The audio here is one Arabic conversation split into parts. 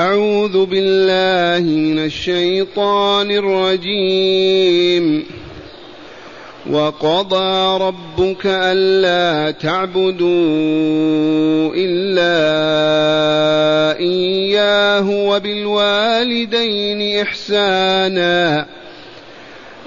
أعوذ بالله من الشيطان الرجيم. وقضى ربك ألا تعبدوا إلا إياه وبالوالدين إحسانا.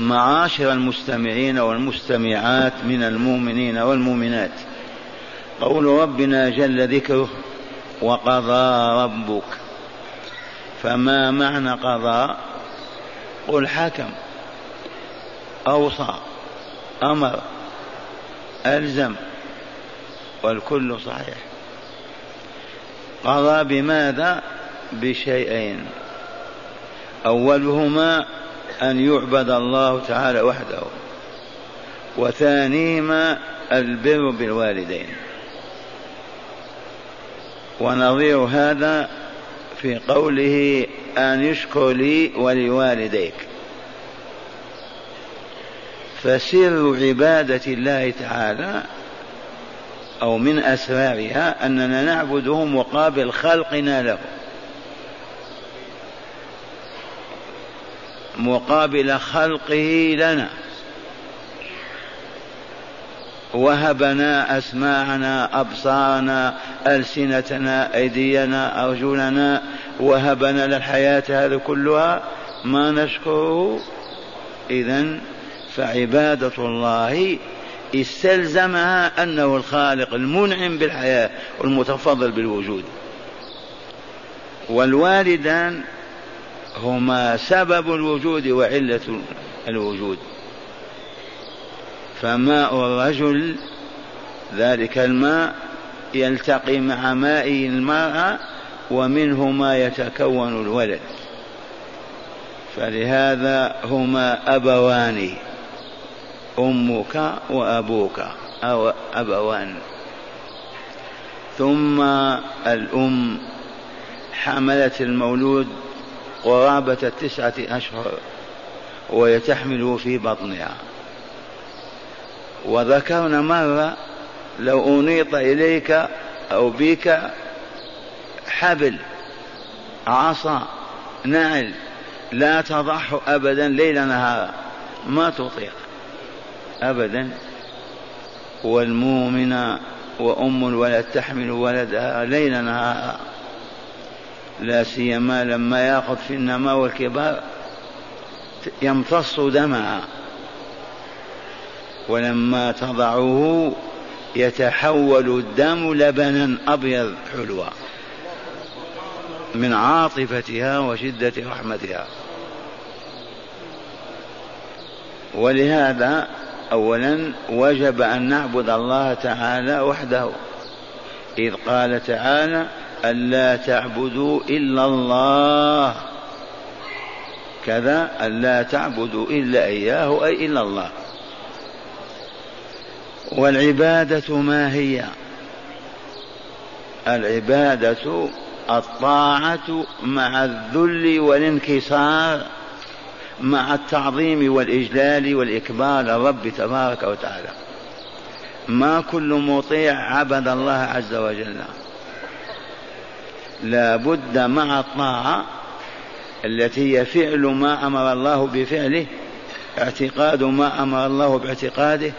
معاشر المستمعين والمستمعات من المؤمنين والمؤمنات. قول ربنا جل ذكره وقضى ربك. فما معنى قضى؟ قل حكم أوصى أمر ألزم والكل صحيح. قضى بماذا؟ بشيئين. أولهما أن يعبد الله تعالى وحده. وثانيهما البر بالوالدين. ونظير هذا في قوله أن يشكر لي ولوالديك. فسر عبادة الله تعالى أو من أسرارها أننا نعبده مقابل خلقنا له. مقابل خلقه لنا. وهبنا أسماعنا أبصارنا ألسنتنا أيدينا أرجلنا وهبنا للحياة هذه كلها ما نشكره. إذا فعبادة الله استلزمها أنه الخالق المنعم بالحياة والمتفضل بالوجود. والوالدان هما سبب الوجود وعلة الوجود. فماء الرجل؟ ذلك الماء يلتقي مع ماء المرأة ومنه ما يتكون الولد. فلهذا هما أبوان أمك وأبوك أو أبوان. ثم الأم حملت المولود قرابة التسعة أشهر وهي في بطنها. وذكرنا مرة لو أنيط إليك أو بك حبل عصا نعل لا تضعه أبدا ليل نهارا ما تطيق أبدا. والمؤمن وأم الولد تحمل ولدها ليل نهارا لا سيما لما ياخذ في النماء والكبار يمتص دمها ولما تضعه يتحول الدم لبنا أبيض حلوى من عاطفتها وشدة رحمتها. ولهذا اولا وجب أن نعبد الله تعالى وحده. إذ قال تعالى ألا تعبدوا إلا الله. كذا ألا تعبدوا إلا إياه أي إلا الله. والعبادة ما هي؟ العبادة الطاعة مع الذل والانكسار مع التعظيم والإجلال والإكبار للرب تبارك وتعالى. ما كل مطيع عبد الله عز وجل. لا بد مع الطاعة التي هي فعل ما أمر الله بفعله اعتقاد ما أمر الله باعتقاده.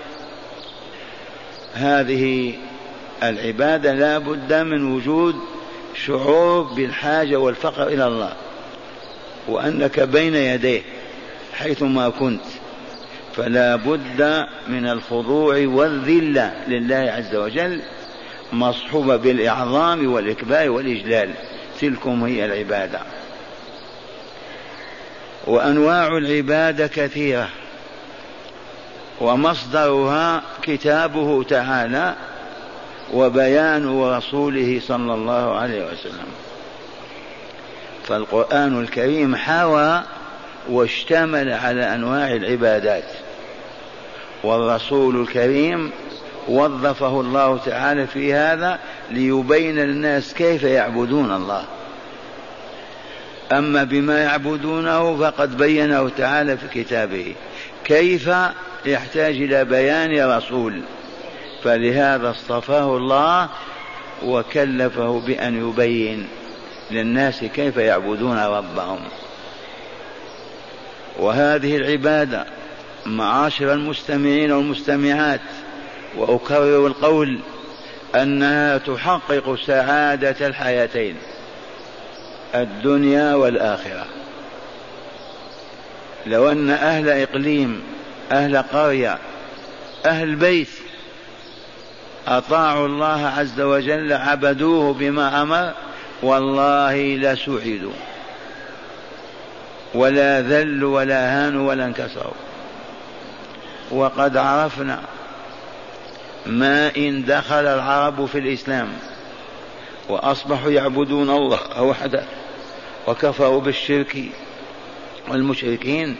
هذه العبادة لا بد من وجود شعور بالحاجة والفقر إلى الله وأنك بين يديه حيثما كنت. فلا بد من الخضوع والذلة لله عز وجل. مصحوبة بالإعظام والإكبار والإجلال. تلكم هي العبادة. وأنواع العبادة كثيرة. ومصدرها كتابه تعالى وبيان رسوله صلى الله عليه وسلم. فالقرآن الكريم حوى واشتمل على أنواع العبادات. والرسول الكريم وظفه الله تعالى في هذا ليبين للناس كيف يعبدون الله. أما بما يعبدونه فقد بينه تعالى في كتابه. كيف؟ يحتاج إلى بيان رسول. فلهذا اصطفاه الله وكلفه بأن يبين للناس كيف يعبدون ربهم. وهذه العبادة معاشر المستمعين والمستمعات وأكرر القول أنها تحقق سعادة الحياتين الدنيا والآخرة. لو أن أهل إقليم أهل قرية أهل بيت أطاعوا الله عز وجل عبدوه بما أمر والله لسعدوا ولا ذلوا ولا هانوا ولا انكسروا. وقد عرفنا ما إن دخل العرب في الإسلام وأصبحوا يعبدون الله وحده وكفروا بالشرك والمشركين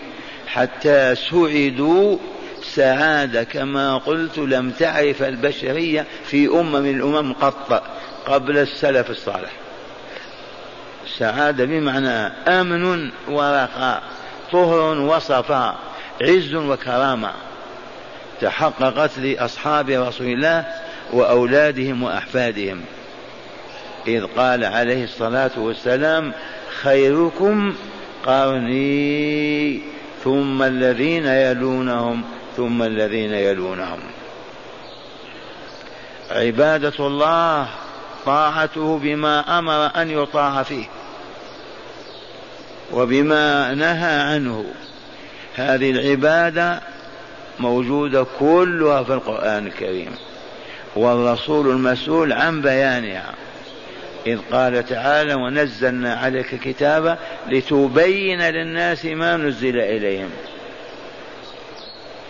حتى سعدوا سعادة. كما قلت لم تعرف البشرية في أمم من الأمم قط قبل السلف الصالح. سعادة بمعنى أمن ورخاء طهر وصفاء عز وكرامة. تحققت لأصحاب رسول الله وأولادهم وأحفادهم. إذ قال عليه الصلاة والسلام خيركم قرني ثم الذين يلونهم ثم الذين يلونهم. عبادة الله طاعته بما أمر أن يطاع فيه وبما نهى عنه. هذه العبادة موجودة كلها في القرآن الكريم. والرسول المسؤول عن بيانها. إذ قال تعالى ونزلنا عليك الكتاب لتبين للناس ما نزل إليهم.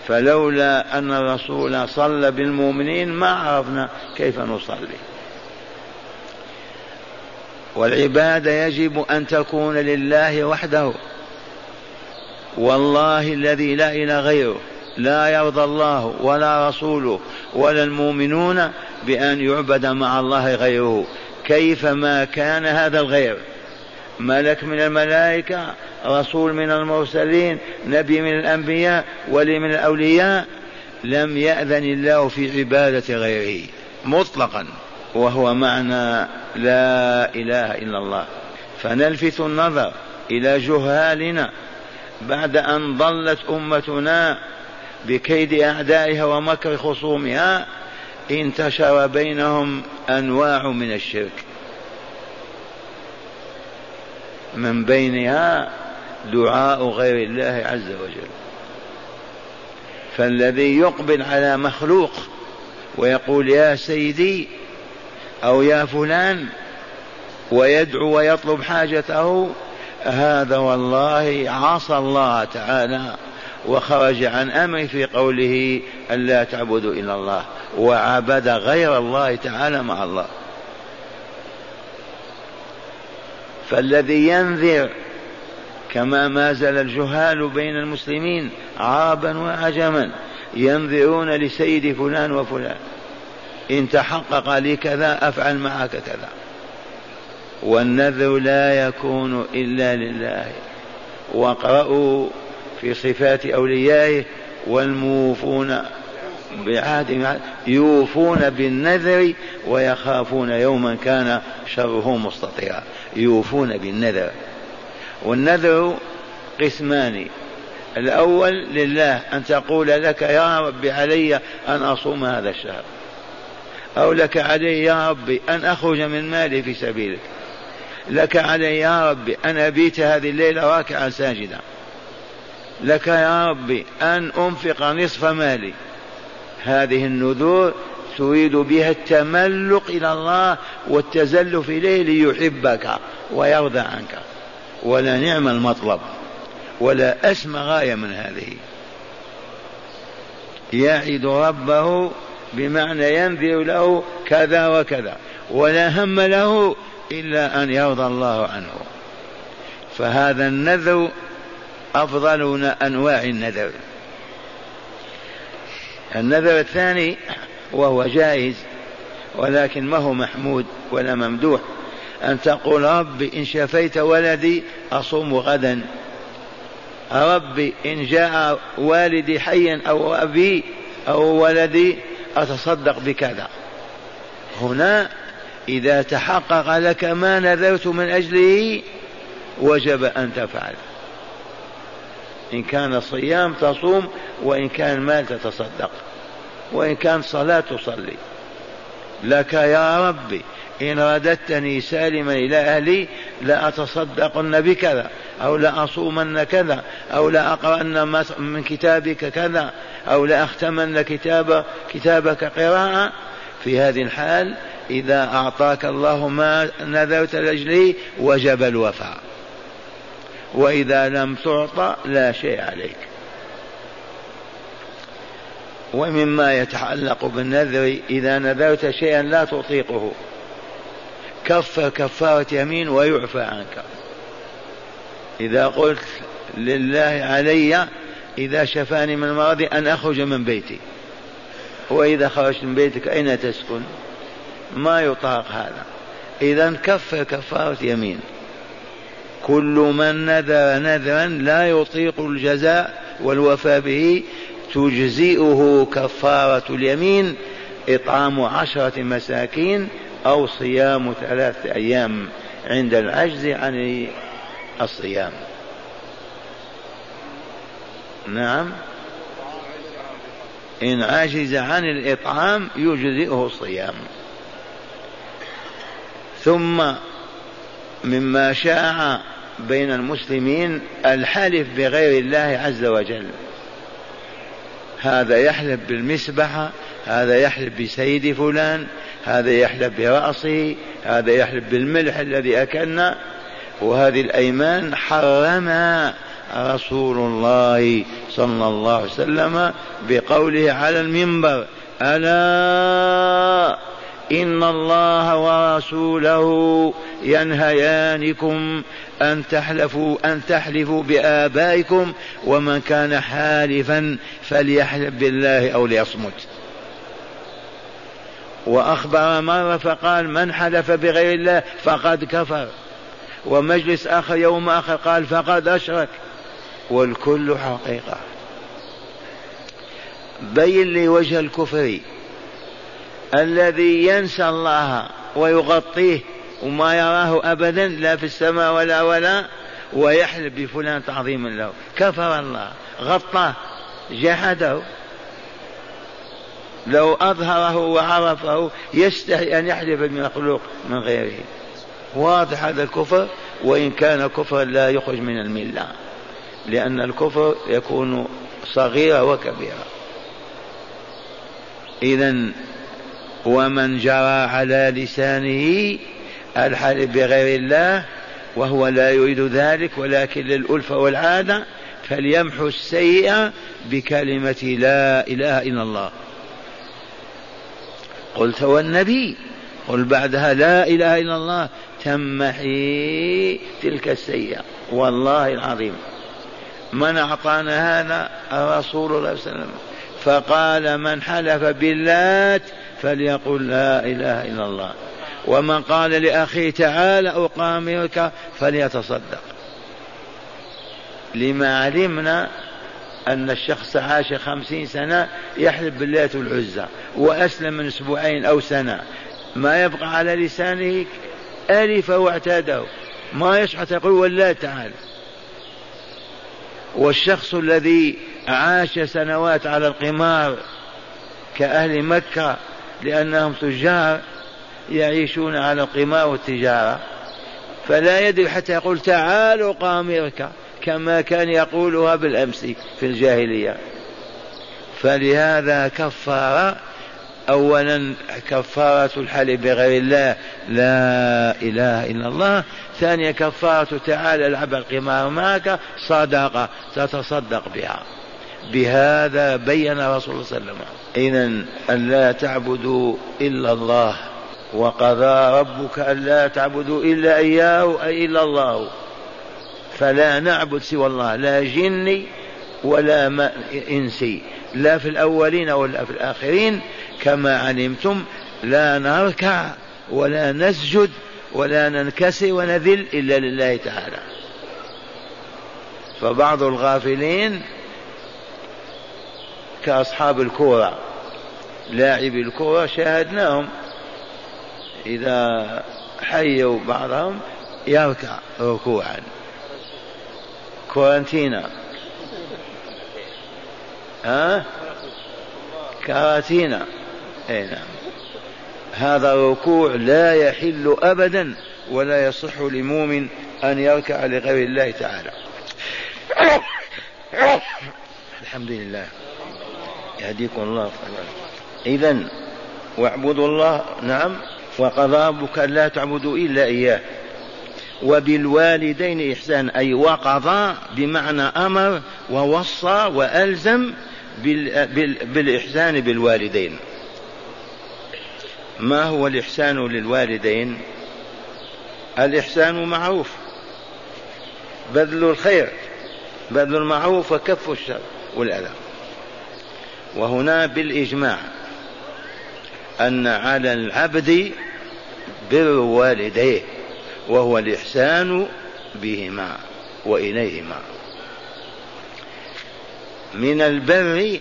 فلولا أن الرسول صلى بالمؤمنين ما عرفنا كيف نصلي. والعبادة يجب أن تكون لله وحده. والله الذي لا إله غيره. لا يرضى الله ولا رسوله ولا المؤمنون بأن يعبد مع الله غيره. كيفما كان هذا الغير؟ ملك من الملائكة رسول من المرسلين نبي من الأنبياء ولي من الأولياء. لم يأذن الله في عبادة غيره مطلقا وهو معنى لا إله إلا الله. فنلفت النظر إلى جهالنا بعد أن ضلت أمتنا بكيد أعدائها ومكر خصومها انتشر بينهم أنواع من الشرك. من بينها دعاء غير الله عز وجل. فالذي يقبل على مخلوق ويقول يا سيدي أو يا فلان ويدعو ويطلب حاجته هذا والله عصى الله تعالى. وخرج عن أمره في قوله الا تعبدوا إلا الله وعبد غير الله تعالى مع الله. فالذي ينذر كما ما زال الجهال بين المسلمين عربا وعجما ينذرون لسيد فلان وفلان إن تحقق لي كذا أفعل معك كذا. والنذر لا يكون إلا لله. واقرأوا في صفات أوليائه والموفون بعهد يوفون بالنذر ويخافون يوما كان شره مستطيرا. يوفون بالنذر. والنذر قسمان. الأول لله أن تقول لك يا رب علي أن أصوم هذا الشهر. أو لك علي يا ربي أن أخرج من مالي في سبيلك. لك علي يا ربي أن أبيت هذه الليلة راكعا ساجدا. لك يا ربي أن أنفق نصف مالي. هذه النذور تريد بها التملق إلى الله والتزلف إليه ليحبك ويرضى عنك. ولا نعم المطلب. ولا أسمى غاية من هذه. يعد ربه بمعنى ينذر له كذا وكذا. ولا هم له إلا أن يرضى الله عنه. فهذا النذر أفضل أنواع النذر. النذر الثاني وهو جائز ولكن ما هو محمود ولا ممدوح. أن تقول ربي إن شفيت ولدي أصوم غدا. ربي إن جاء والدي حيا أو أبي أو ولدي أتصدق بكذا. هنا إذا تحقق لك ما نذرت من أجله وجب أن تفعل. إن كان صيام تصوم وإن كان مال تتصدق وإن كان صلاة تصلي. لك يا ربي إن رددتني سالما إلى أهلي لأتصدقن بكذا أو لأصومن كذا أو لأقرأن من كتابك كذا أو لأختمن كتاب كتابك قراءة. في هذه الحال إذا أعطاك الله ما نذرت لأجله وجب الوفاء. وإذا لم تعطى لا شيء عليك. ومما يتعلق بالنذر إذا نذرت شيئا لا تطيقه. كفر كفارة يمين ويعفى عنك. إذا قلت لله علي إذا شفاني من مرضي أن أخرج من بيتي. وإذا خرجت من بيتك أين تسكن؟ ما يطاق هذا. إذا كفر كفارة يمين. كل من نذر نذرا لا يطيق الجزاء والوفاء به تجزئه كفارة اليمين إطعام عشرة مساكين أو صيام ثلاثة أيام عند العجز عن الصيام. نعم. إن عجز عن الإطعام يجزئه الصيام. ثم مما شاع بين المسلمين الحلف بغير الله عز وجل. هذا يحلف بالمسبحة هذا يحلف بسيد فلان هذا يحلف برأسه هذا يحلف بالملح الذي أكلنا. وهذه الأيمان حرمها رسول الله صلى الله عليه وسلم بقوله على المنبر ألا إن الله ورسوله ينهيانكم أن تحلفوا أن تحلفوا بآبائكم ومن كان حالفا فليحلف بالله أو ليصمت. وأخبر مرة فقال من حلف بغير الله فقد كفر. ومجلس آخر يوم آخر قال فقد أشرك. والكل حقيقة. بين لي وجه الكفر. الذي ينسى الله ويغطيه وما يراه أبدا لا في السماء ولا ولا ويحلف بفلان تعظيما له. كفر الله غطاه جحده لو أظهره وعرفه يستحي أن يحلف بمخلوق من غيره. واضح هذا الكفر؟ وإن كان كفرا لا يخرج من الملة لأن الكفر يكون صغيرا وكبيرا. إذا ومن جرى على لسانه الحلف بغير الله وهو لا يريد ذلك ولكن للألفة والعادة فليمحو السيئة بكلمة لا إله إلا الله. قلت والنبي قل بعدها لا إله إلا الله تمحي تلك السيئة. والله العظيم. من أعطانا هذا؟ الرسول صلى الله عليه وسلم. فقال من حلف باللات فليقل لا إله إلا الله. ومن قال لأخيه تعال أقامرك فليتصدق. لما علمنا أن الشخص عاش خمسين سنة يحلف باللات والعزى وأسلم من أسبوعين أو سنة. ما يبقى على لسانه ألف واعتاده. ما يشحت يقول ولا تعال. والشخص الذي عاش سنوات على القمار كأهل مكة لأنهم تجار يعيشون على القمار والتجارة فلا يدري حتى يقول تعالوا قامرك كما كان يقولها بالأمس في الجاهلية. فلهذا كفر أولا كفارة الحلف بغير الله لا إله إلا الله. ثانيا كفارة تعالى العب القمار معك صدقة تتصدق بها. بهذا بين رسول الله صلى الله عليه وسلم. إذا أن لا تعبدوا إلا الله. وقضى ربك أن لا تعبدوا إلا إياه أي إلا الله. فلا نعبد سوى الله. لا جني ولا إنسي. لا في الأولين ولا في الآخرين. كما علمتم لا نركع ولا نسجد ولا ننكسر ونذل إلا لله تعالى. فبعض الغافلين كأصحاب الكورة. لاعبي الكورة شاهدناهم. إذا حيوا بعضهم يركع ركوعا. كورنتينا ها؟ كاراتينا اي نعم. هذا الركوع لا يحل ابدا ولا يصح لمؤمن أن يركع لغير الله تعالى. الحمد لله. يهديكم الله. اذا واعبدوا الله نعم وقضى ربك لا تعبدوا إلا إياه. وبالوالدين إحسان أي وقضى بمعنى أمر ووصى وألزم بالإحسان بالوالدين. ما هو الإحسان للوالدين؟ الإحسان معروف. بذل الخير بذل المعروف وكف الشر والأذى. وهنا بالإجماع أن على العبد بر والديه وهو الإحسان بهما وإليهما. من البر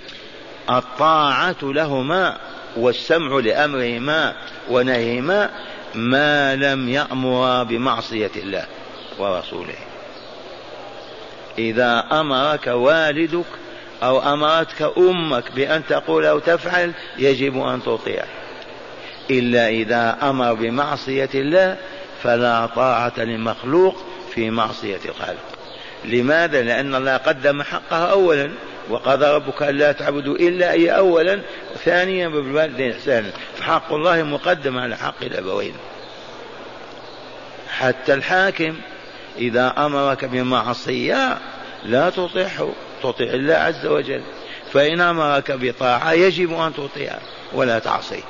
الطاعة لهما والسمع لأمرهما ونهيهما ما لم يأمر بمعصية الله ورسوله. إذا أمرك والدك أو أمرتك أمك بأن تقول أو تفعل يجب أن تطيع. إلا إذا أمر بمعصية الله فلا طاعة لمخلوق في معصية الخالق. لماذا؟ لأن الله قدم حقها أولا وقضى ربك ألا تعبدوا إلا أي أولا ثانيا بالوالدين إحسانا فحق الله مقدم على حق الأبوين. حتى الحاكم إذا أمرك بمعصية لا تطيعه. تطيع الله عز وجل. فإن أمرك بطاعة يجب أن تطيعه ولا تعصيه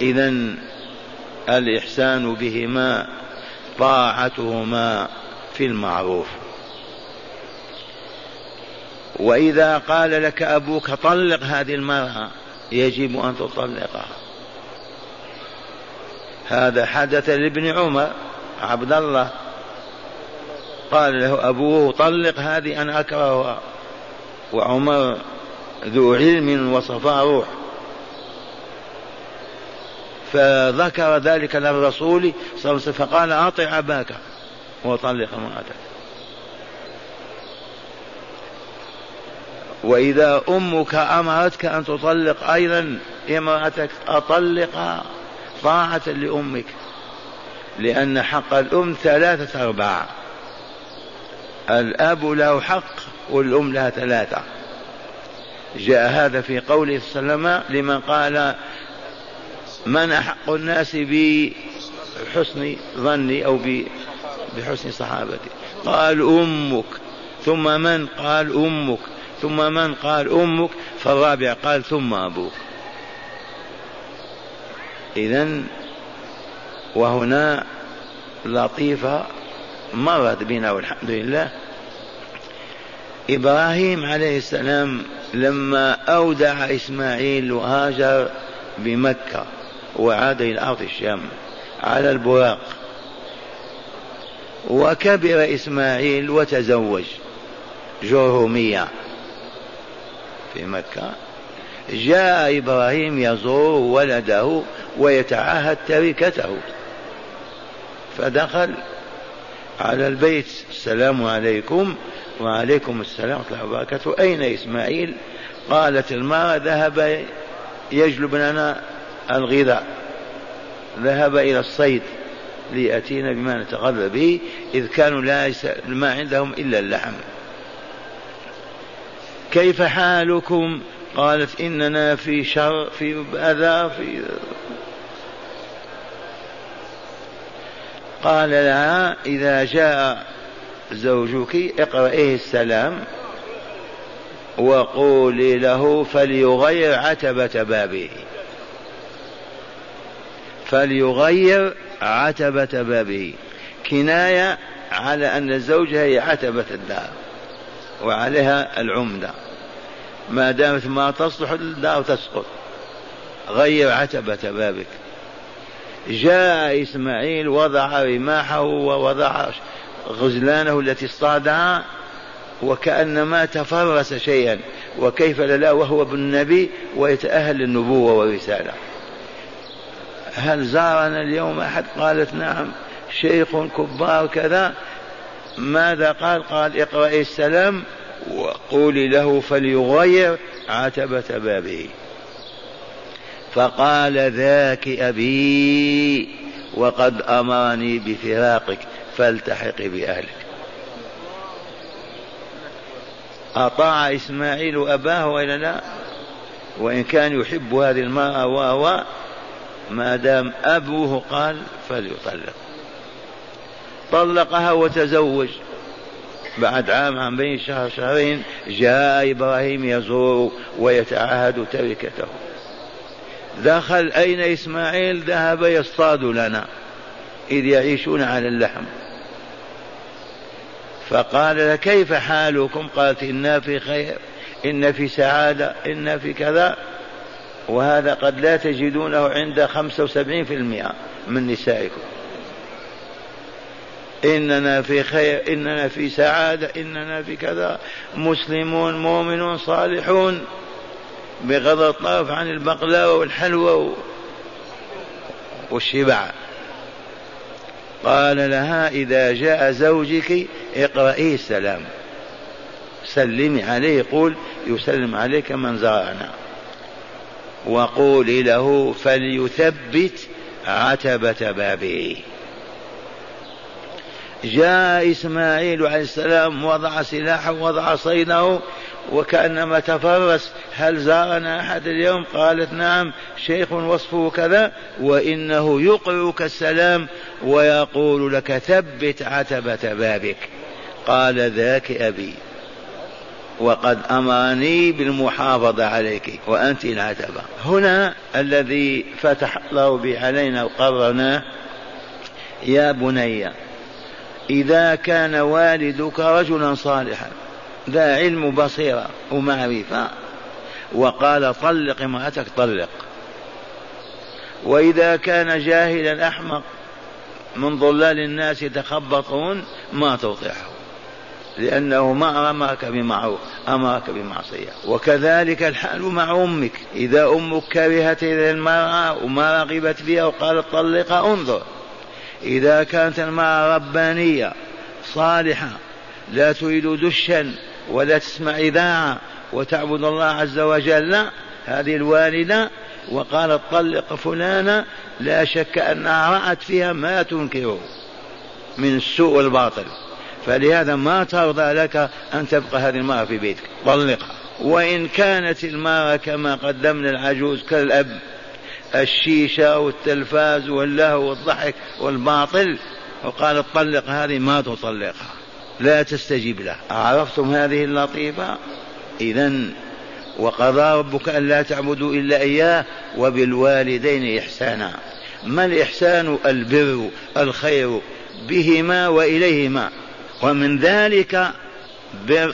إذا الإحسان بهما طاعتهما في المعروف. وإذا قال لك أبوك طلق هذه المرأة يجب أن تطلقها. هذا حدث لابن عمر عبد الله قال له أبوه طلق هذه أنا أكرهها وعمر ذو علم وصفاء روح. فذكر ذلك للرسول صلى الله عليه وسلم فقال أطع أباك. وطلق امرأتك. وإذا أمك أمرتك أن تطلق أيضا امرأتك أطلقها طاعة لأمك لأن حق الأم ثلاثة أرباع. الأب له حق والأم لها ثلاثة. جاء هذا في قوله صلى الله عليه وسلم لمن قال من أحق الناس بحسن ظني أو بحسن صحابتي. قال أمك. ثم من قال أمك. ثم من قال أمك. فالرابع قال ثم أبوك. إذا وهنا لطيفة مرت بنا والحمد لله. إبراهيم عليه السلام لما أودع إسماعيل وهاجر بمكة وعاد إلى أرض الشام على البراق وكبر إسماعيل وتزوج جرهومية في مكة. جاء إبراهيم يزور ولده ويتعاهد تركته فدخل على البيت. السلام عليكم. وعليكم السلام ورحمة الله وبركاته. أين إسماعيل؟ قالت المرأة ذهب يجلب لنا الغذاء. ذهب إلى الصيد ليأتينا بما نتغذى به إذ كانوا لا ما عندهم إلا اللحم. كيف حالكم؟ قالت إننا في شر في أذى في قال لها إذا جاء زوجك اقرأيه السلام وقولي له فليغير عتبة بابه. فليغير عتبة بابه. كناية على أن الزوجة هي عتبة الدار وعليها العمدة. ما دامت ما تصلح الدار تسقط. غير عتبة بابك. جاء إسماعيل وضع رماحه ووضع غزلانه التي اصطادها وكأنما تفرس شيئا وكيف لا وهو ابن النبي ويتأهل للنبوة والرسالة. هل زارنا اليوم أحد؟ قالت نعم. شيخ كبار كذا. ماذا قال؟ قال اقرأي السلام وقولي له فليغير عتبة بابه. فقال ذاك أبي وقد أمرني بفراقك فالتحقي بأهلك. أطاع إسماعيل أباه وإلا لا؟ وإن كان يحب هذه المرأة وهو ما دام أبوه قال فليطلق. طلقها وتزوج. بعد عام عام بين شهر شهرين جاء إبراهيم يزور ويتعهد تركته. دخل أين إسماعيل؟ ذهب يصطاد لنا إذ يعيشون على اللحم. فقال كيف حالكم؟ قالت إنا في خير إن في سعادة إن في كذا. وهذا قد لا تجدونه عند خمسة وسبعين في المئة من نسائكم. إننا في خير إننا في سعادة إننا في كذا. مسلمون مؤمنون صالحون. بغض الطرف عن البقلاوة والحلوى والشبع. قال لها إذا جاء زوجك اقرأي السلام. سلمي عليه قول يسلم عليك من زارنا وقولي له فليثبت عتبة بابه. جاء إسماعيل عليه السلام وضع سلاحه وضع صيده وكأنما تفرس هل زارنا أحد اليوم؟ قالت نعم شيخ وصفه كذا وإنه يقرئك السلام ويقول لك ثبت عتبة بابك. قال ذاك أبي وقد أمرني بالمحافظة عليك وأنت العتبة. هنا الذي فتح الله به علينا وقررناه يا بني إذا كان والدك رجلا صالحا ذا علم بصيرة ومعرفة وقال طلق امرأتك طلق. وإذا كان جاهلا أحمق من ضلال الناس يتخبطون ما تطيعه لأنه ما أمرك بمعروف أمرك بمعصية. وكذلك الحال مع أمك. إذا أمك كرهت إلى المرأة وما رغبت فيها وقالت طلقها انظر. إذا كانت المرأة ربانية صالحة لا تريد دشا ولا تسمع إذاعة وتعبد الله عز وجل هذه الوالدة وقالت طلق فلانة لا شك أنها رأت فيها ما تنكره من السوء والباطل. فلهذا ما ترضى لك أن تبقى هذه المرأة في بيتك. طلقها. وإن كانت المرأة كما قدمنا العجوز كالأب الشيشة والتلفاز واللهو والضحك والباطل وقال طلق هذه ما تطلقها. لا تستجيب له. عرفتم هذه اللطيفة؟ إذا وقضى ربك ألا تعبدوا إلا إياه وبالوالدين إحسانا. ما الإحسان؟ البر الخير بهما وإليهما. ومن ذلك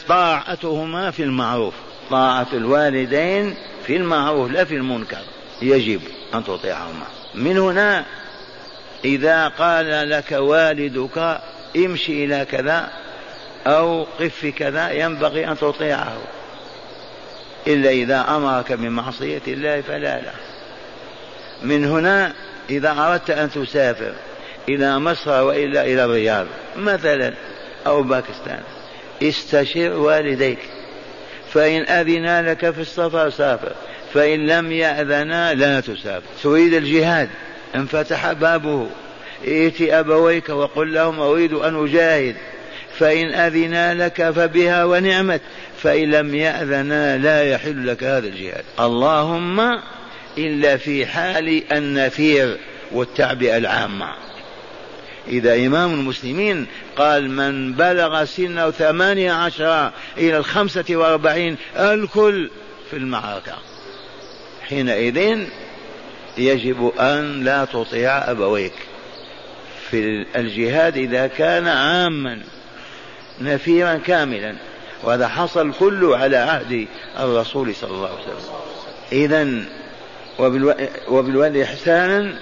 طاعتهما في المعروف. طاعة الوالدين في المعروف لا في المنكر. يجب أن تطيعهما. من هنا إذا قال لك والدك امشي إلى كذا أو قف في كذا ينبغي أن تطيعه. إلا إذا أمرك بمعصية الله فلا لا من هنا إذا أردت أن تسافر إلى مصر وإلا إلى الرياض مثلا أو باكستان استشر والديك. فإن أذنا لك في السفر سافر فإن لم يأذنا لا تسافر. تريد الجهاد انفتح بابه. ائت أبويك وقل لهم أريد أن أجاهد. فإن أذنا لك فبها ونعمت فإن لم يأذنا لا يحل لك هذا الجهاد. اللهم إلا في حال النفير والتعبئة العامة. إذا إمام المسلمين قال من بلغ سنه ثمانية عشر إلى الخمسة وأربعين الكل في المعركة. حينئذ يجب أن لا تطيع أبويك في الجهاد إذا كان عاما. نفيرا كاملا وهذا حصل كله على عهد الرسول صلى الله عليه وسلم. إذا وبالوالد إحسانا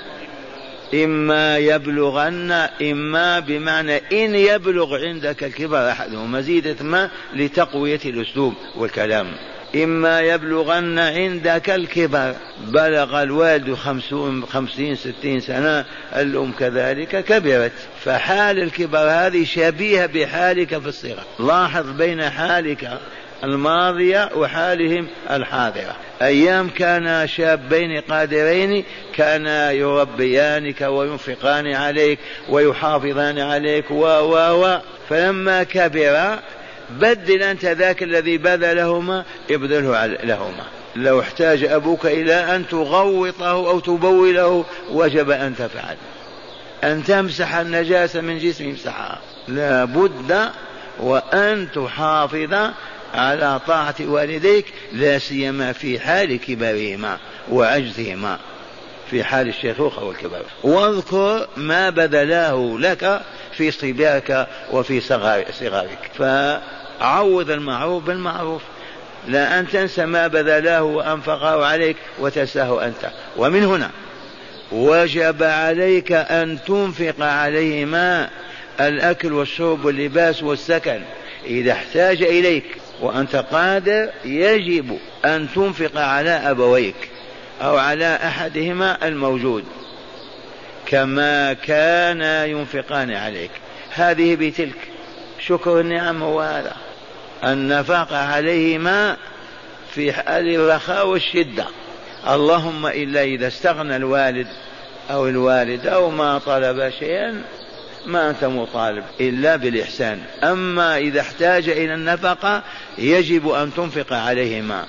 إما يبلغن إما بمعنى إن يبلغ عندك الكبر أحدهما مزيدة ما لتقوية الأسلوب والكلام. إما يبلغن عندك الكبر. بلغ الوالد خمسون خمسين ستين سنة الأم كذلك كبرت. فحال الكبر هذه شبيهة بحالك في الصغر. لاحظ بين حالك الماضية وحالهم الحاضرة. أيام كان شابين قادرين كانا يربيانك وينفقان عليك ويحافظان عليك و و و. فلما كبر بدل أنت ذاك الذي بذلهما ابذله لهما. لو احتاج أبوك إلى أن تغوطه أو تبوله وجب أن تفعل. أن تمسح النجاسة من جسم امسحها. لا بد وأن تحافظ على طاعة والديك لا سيما في حال كبرهما وعجزهما. في حال الشيخوخة والكبر واذكر ما بذلاه لك في صبيك وفي صغارك. فعوض المعروف بالمعروف. لا أن تنسى ما بذلاه وأنفقه عليك وتنساه أنت. ومن هنا وجب عليك أن تنفق عليهما الأكل والشرب واللباس والسكن. إذا احتاج إليك وأنت قادر يجب أن تنفق على أبويك أو على أحدهما الموجود كما كان ينفقان عليك. هذه بتلك. شكر النعم هو هذا النفاق عليهما في حال الرخاء والشدة. اللهم إلا إذا استغنى الوالد أو الوالد أو ما طلب شيئا ما أنت مطالب إلا بالإحسان. أما إذا احتاج إلى النفقة يجب أن تنفق عليهما.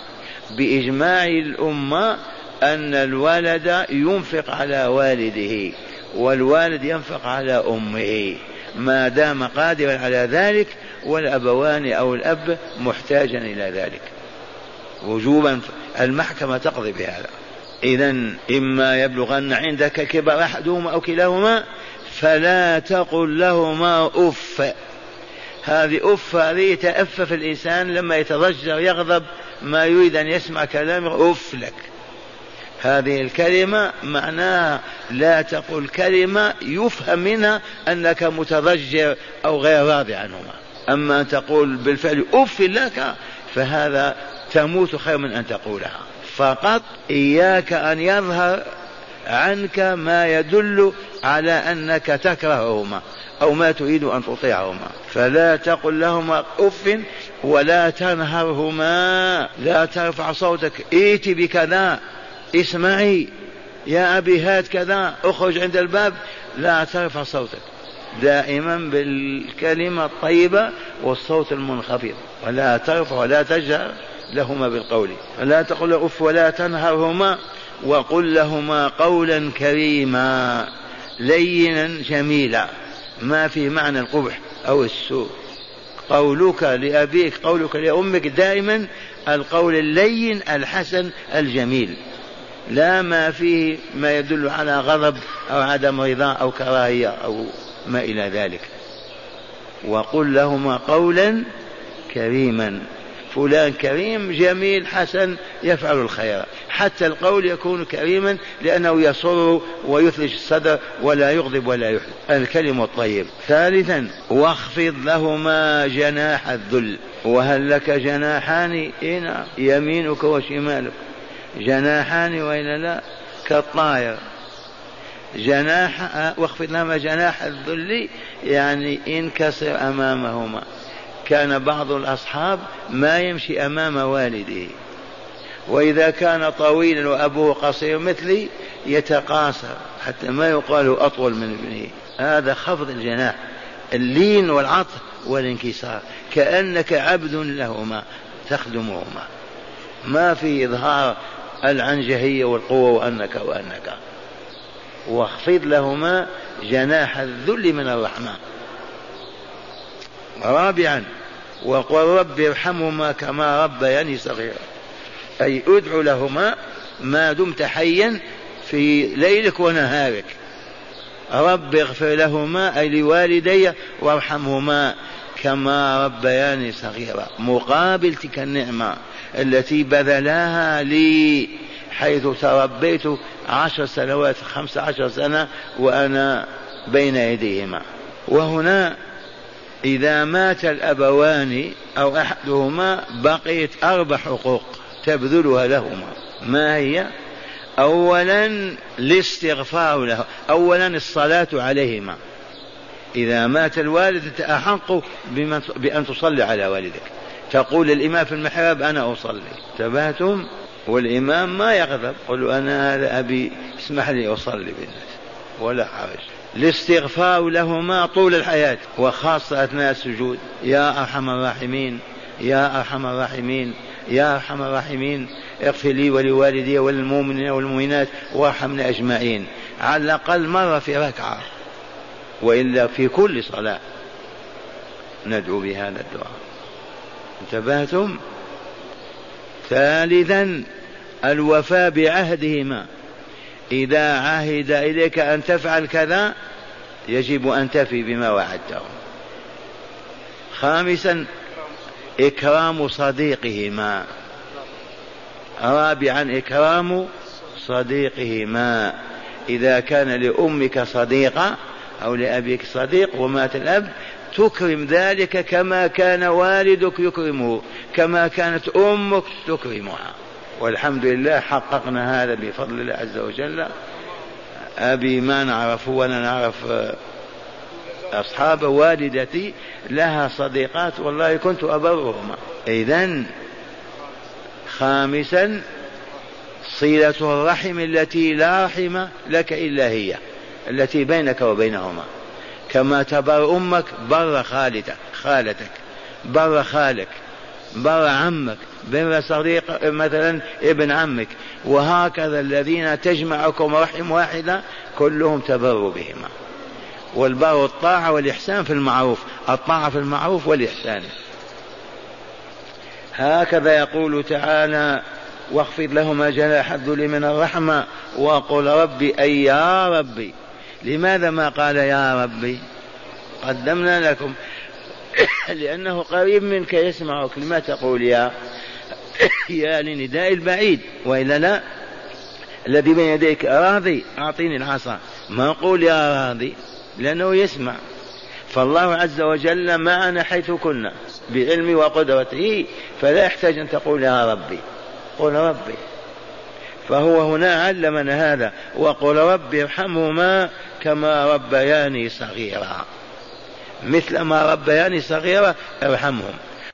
بإجماع الأمة أن الولد ينفق على والده والوالد ينفق على أمه. ما دام قادرا على ذلك والأبوان أو الأب محتاجا إلى ذلك. وجوبا المحكمة تقضي بهذا. إذا إما يبلغن عندك كبر أحدهما أو كلاهما فلا تقل لهما أف. هذه أف هذه يتأفف الإنسان لما يتضجر يغضب ما يريد أن يسمع كلامه أف لك. هذه الكلمة معناها لا تقل كلمة يفهم منها أنك متضجر أو غير راضي عنهما. أما أن تقول بالفعل أف لك فهذا تموت خير من أن تقولها. فقط إياك أن يظهر عنك ما يدل على أنك تكرههما أو ما تريد أن تطيعهما. فلا تقل لهما أف ولا تنهرهما. لا ترفع صوتك. ائت بكذا. اسمعي. يا أبي هات كذا. اخرج عند الباب. لا ترفع صوتك. دائما بالكلمة الطيبة والصوت المنخفض. ولا ترفع ولا تجهر لهما بالقول. فلا تقل أف ولا تنهرهما وقل لهما قولا كريما لينا جميلا. ما في معنى القبح أو السوء. قولك لأبيك قولك لأمك دائما القول اللين الحسن الجميل. لا ما فيه ما يدل على غضب أو عدم رضا أو كراهية أو ما إلى ذلك. وقل لهما قولا كريما. فلان كريم جميل حسن يفعل الخير. حتى القول يكون كريما لأنه يسر ويثلج الصدر ولا يغضب ولا يحزن. الكلم الطيب. ثالثا واخفض لهما جناح الذل. وهل لك جناحان؟ إيه يمينك وشمالك. جناحان وإلا لا؟ كالطائر. جناح واخفض لهما جناح الذل يعني انكسر أمامهما. كان بعض الأصحاب ما يمشي أمام والده. وإذا كان طويلا وأبوه قصير مثلي يتقاصر حتى ما يقال أطول من ابنه. هذا خفض الجناح اللين والعطف والانكسار. كأنك عبد لهما تخدمهما. ما في إظهار العنجهية والقوة وأنك وأنك. واخفض لهما جناح الذل من الرحمة. رابعا وقل رب ارحمهما كما ربياني صغيرا. أي ادع لهما ما دمت حيا في ليلك ونهارك. رب اغفر لهما أي لوالدي وارحمهما كما ربياني صغيرا. مقابل تلك النعمة التي بذلاها لي حيث تربيت عشر سنوات خمس عشر سنة وأنا بين يديهما. وهنا إذا مات الأبوان أو أحدهما بقيت أربع حقوق تبذلها لهما. ما هي؟ أولا الاستغفار له أولا الصلاة عليهما. إذا مات الوالد أحق بأن تصلي على والدك. تقول الإمام في المحراب أنا أصلي. تبهتم والإمام ما يغضب. قل أنا هذا أبي اسمح لي أصلي بالناس. ولا حرج الاستغفار لهما طول الحياة. وخاصة أثناء السجود. يا أرحم الراحمين يا أرحم الراحمين يا أرحم الراحمين. اغفر لي ولوالدي وللمؤمنين والمؤمنات وارحمنا أجمعين. على الأقل مرة في ركعة. وإلا في كل صلاة. ندعو بهذا الدعاء. انتبهتم؟ ثالثا الوفاء بعهدهما. إذا عهد إليك أن تفعل كذا يجب أن تفي بما وعدته. خامسا إكرام صديقهما. رابعا إكرام صديقهما. إذا كان لأمك صديقة أو لأبيك صديق ومات الأب تكرم ذلك كما كان والدك يكرمه كما كانت أمك تكرمها. والحمد لله حققنا هذا بفضل الله عز وجل. أبي ما نعرفه ولا نعرف أصحاب والدتي لها صديقات والله كنت أبرهما. إذا خامسا صلة الرحم التي لا رحم لك إلا هي التي بينك وبينهما. كما تبر أمك بر خالتك خالتك بر خالك بر عمك. بر صديق مثلا ابن عمك. وهكذا الذين تجمعكم رحم واحدة كلهم تبر بهما. والبر الطاعة والإحسان في المعروف. الطاعة في المعروف والإحسان. هكذا يقول تعالى واخفض لهما جناح الذل من الرحمة وقل ربي أي يا ربي. لماذا ما قال يا ربي؟ قدمنا لكم. لأنه قريب منك يسمعك لما تقول يا. يا لنداء البعيد. وإلا لا الذي بين يديك راضي أعطيني العصا. ما قول يا راضي؟ لأنه يسمع. فالله عز وجل معنا حيث كنا بعلمه وقدرته فلا يحتاج أن تقول يا ربي. قل ربي. فهو هنا علمنا هذا. وقل ربي ارحمهما كما ربياني صغيرا. مثل ما ربياني صغيرا ارحمهم.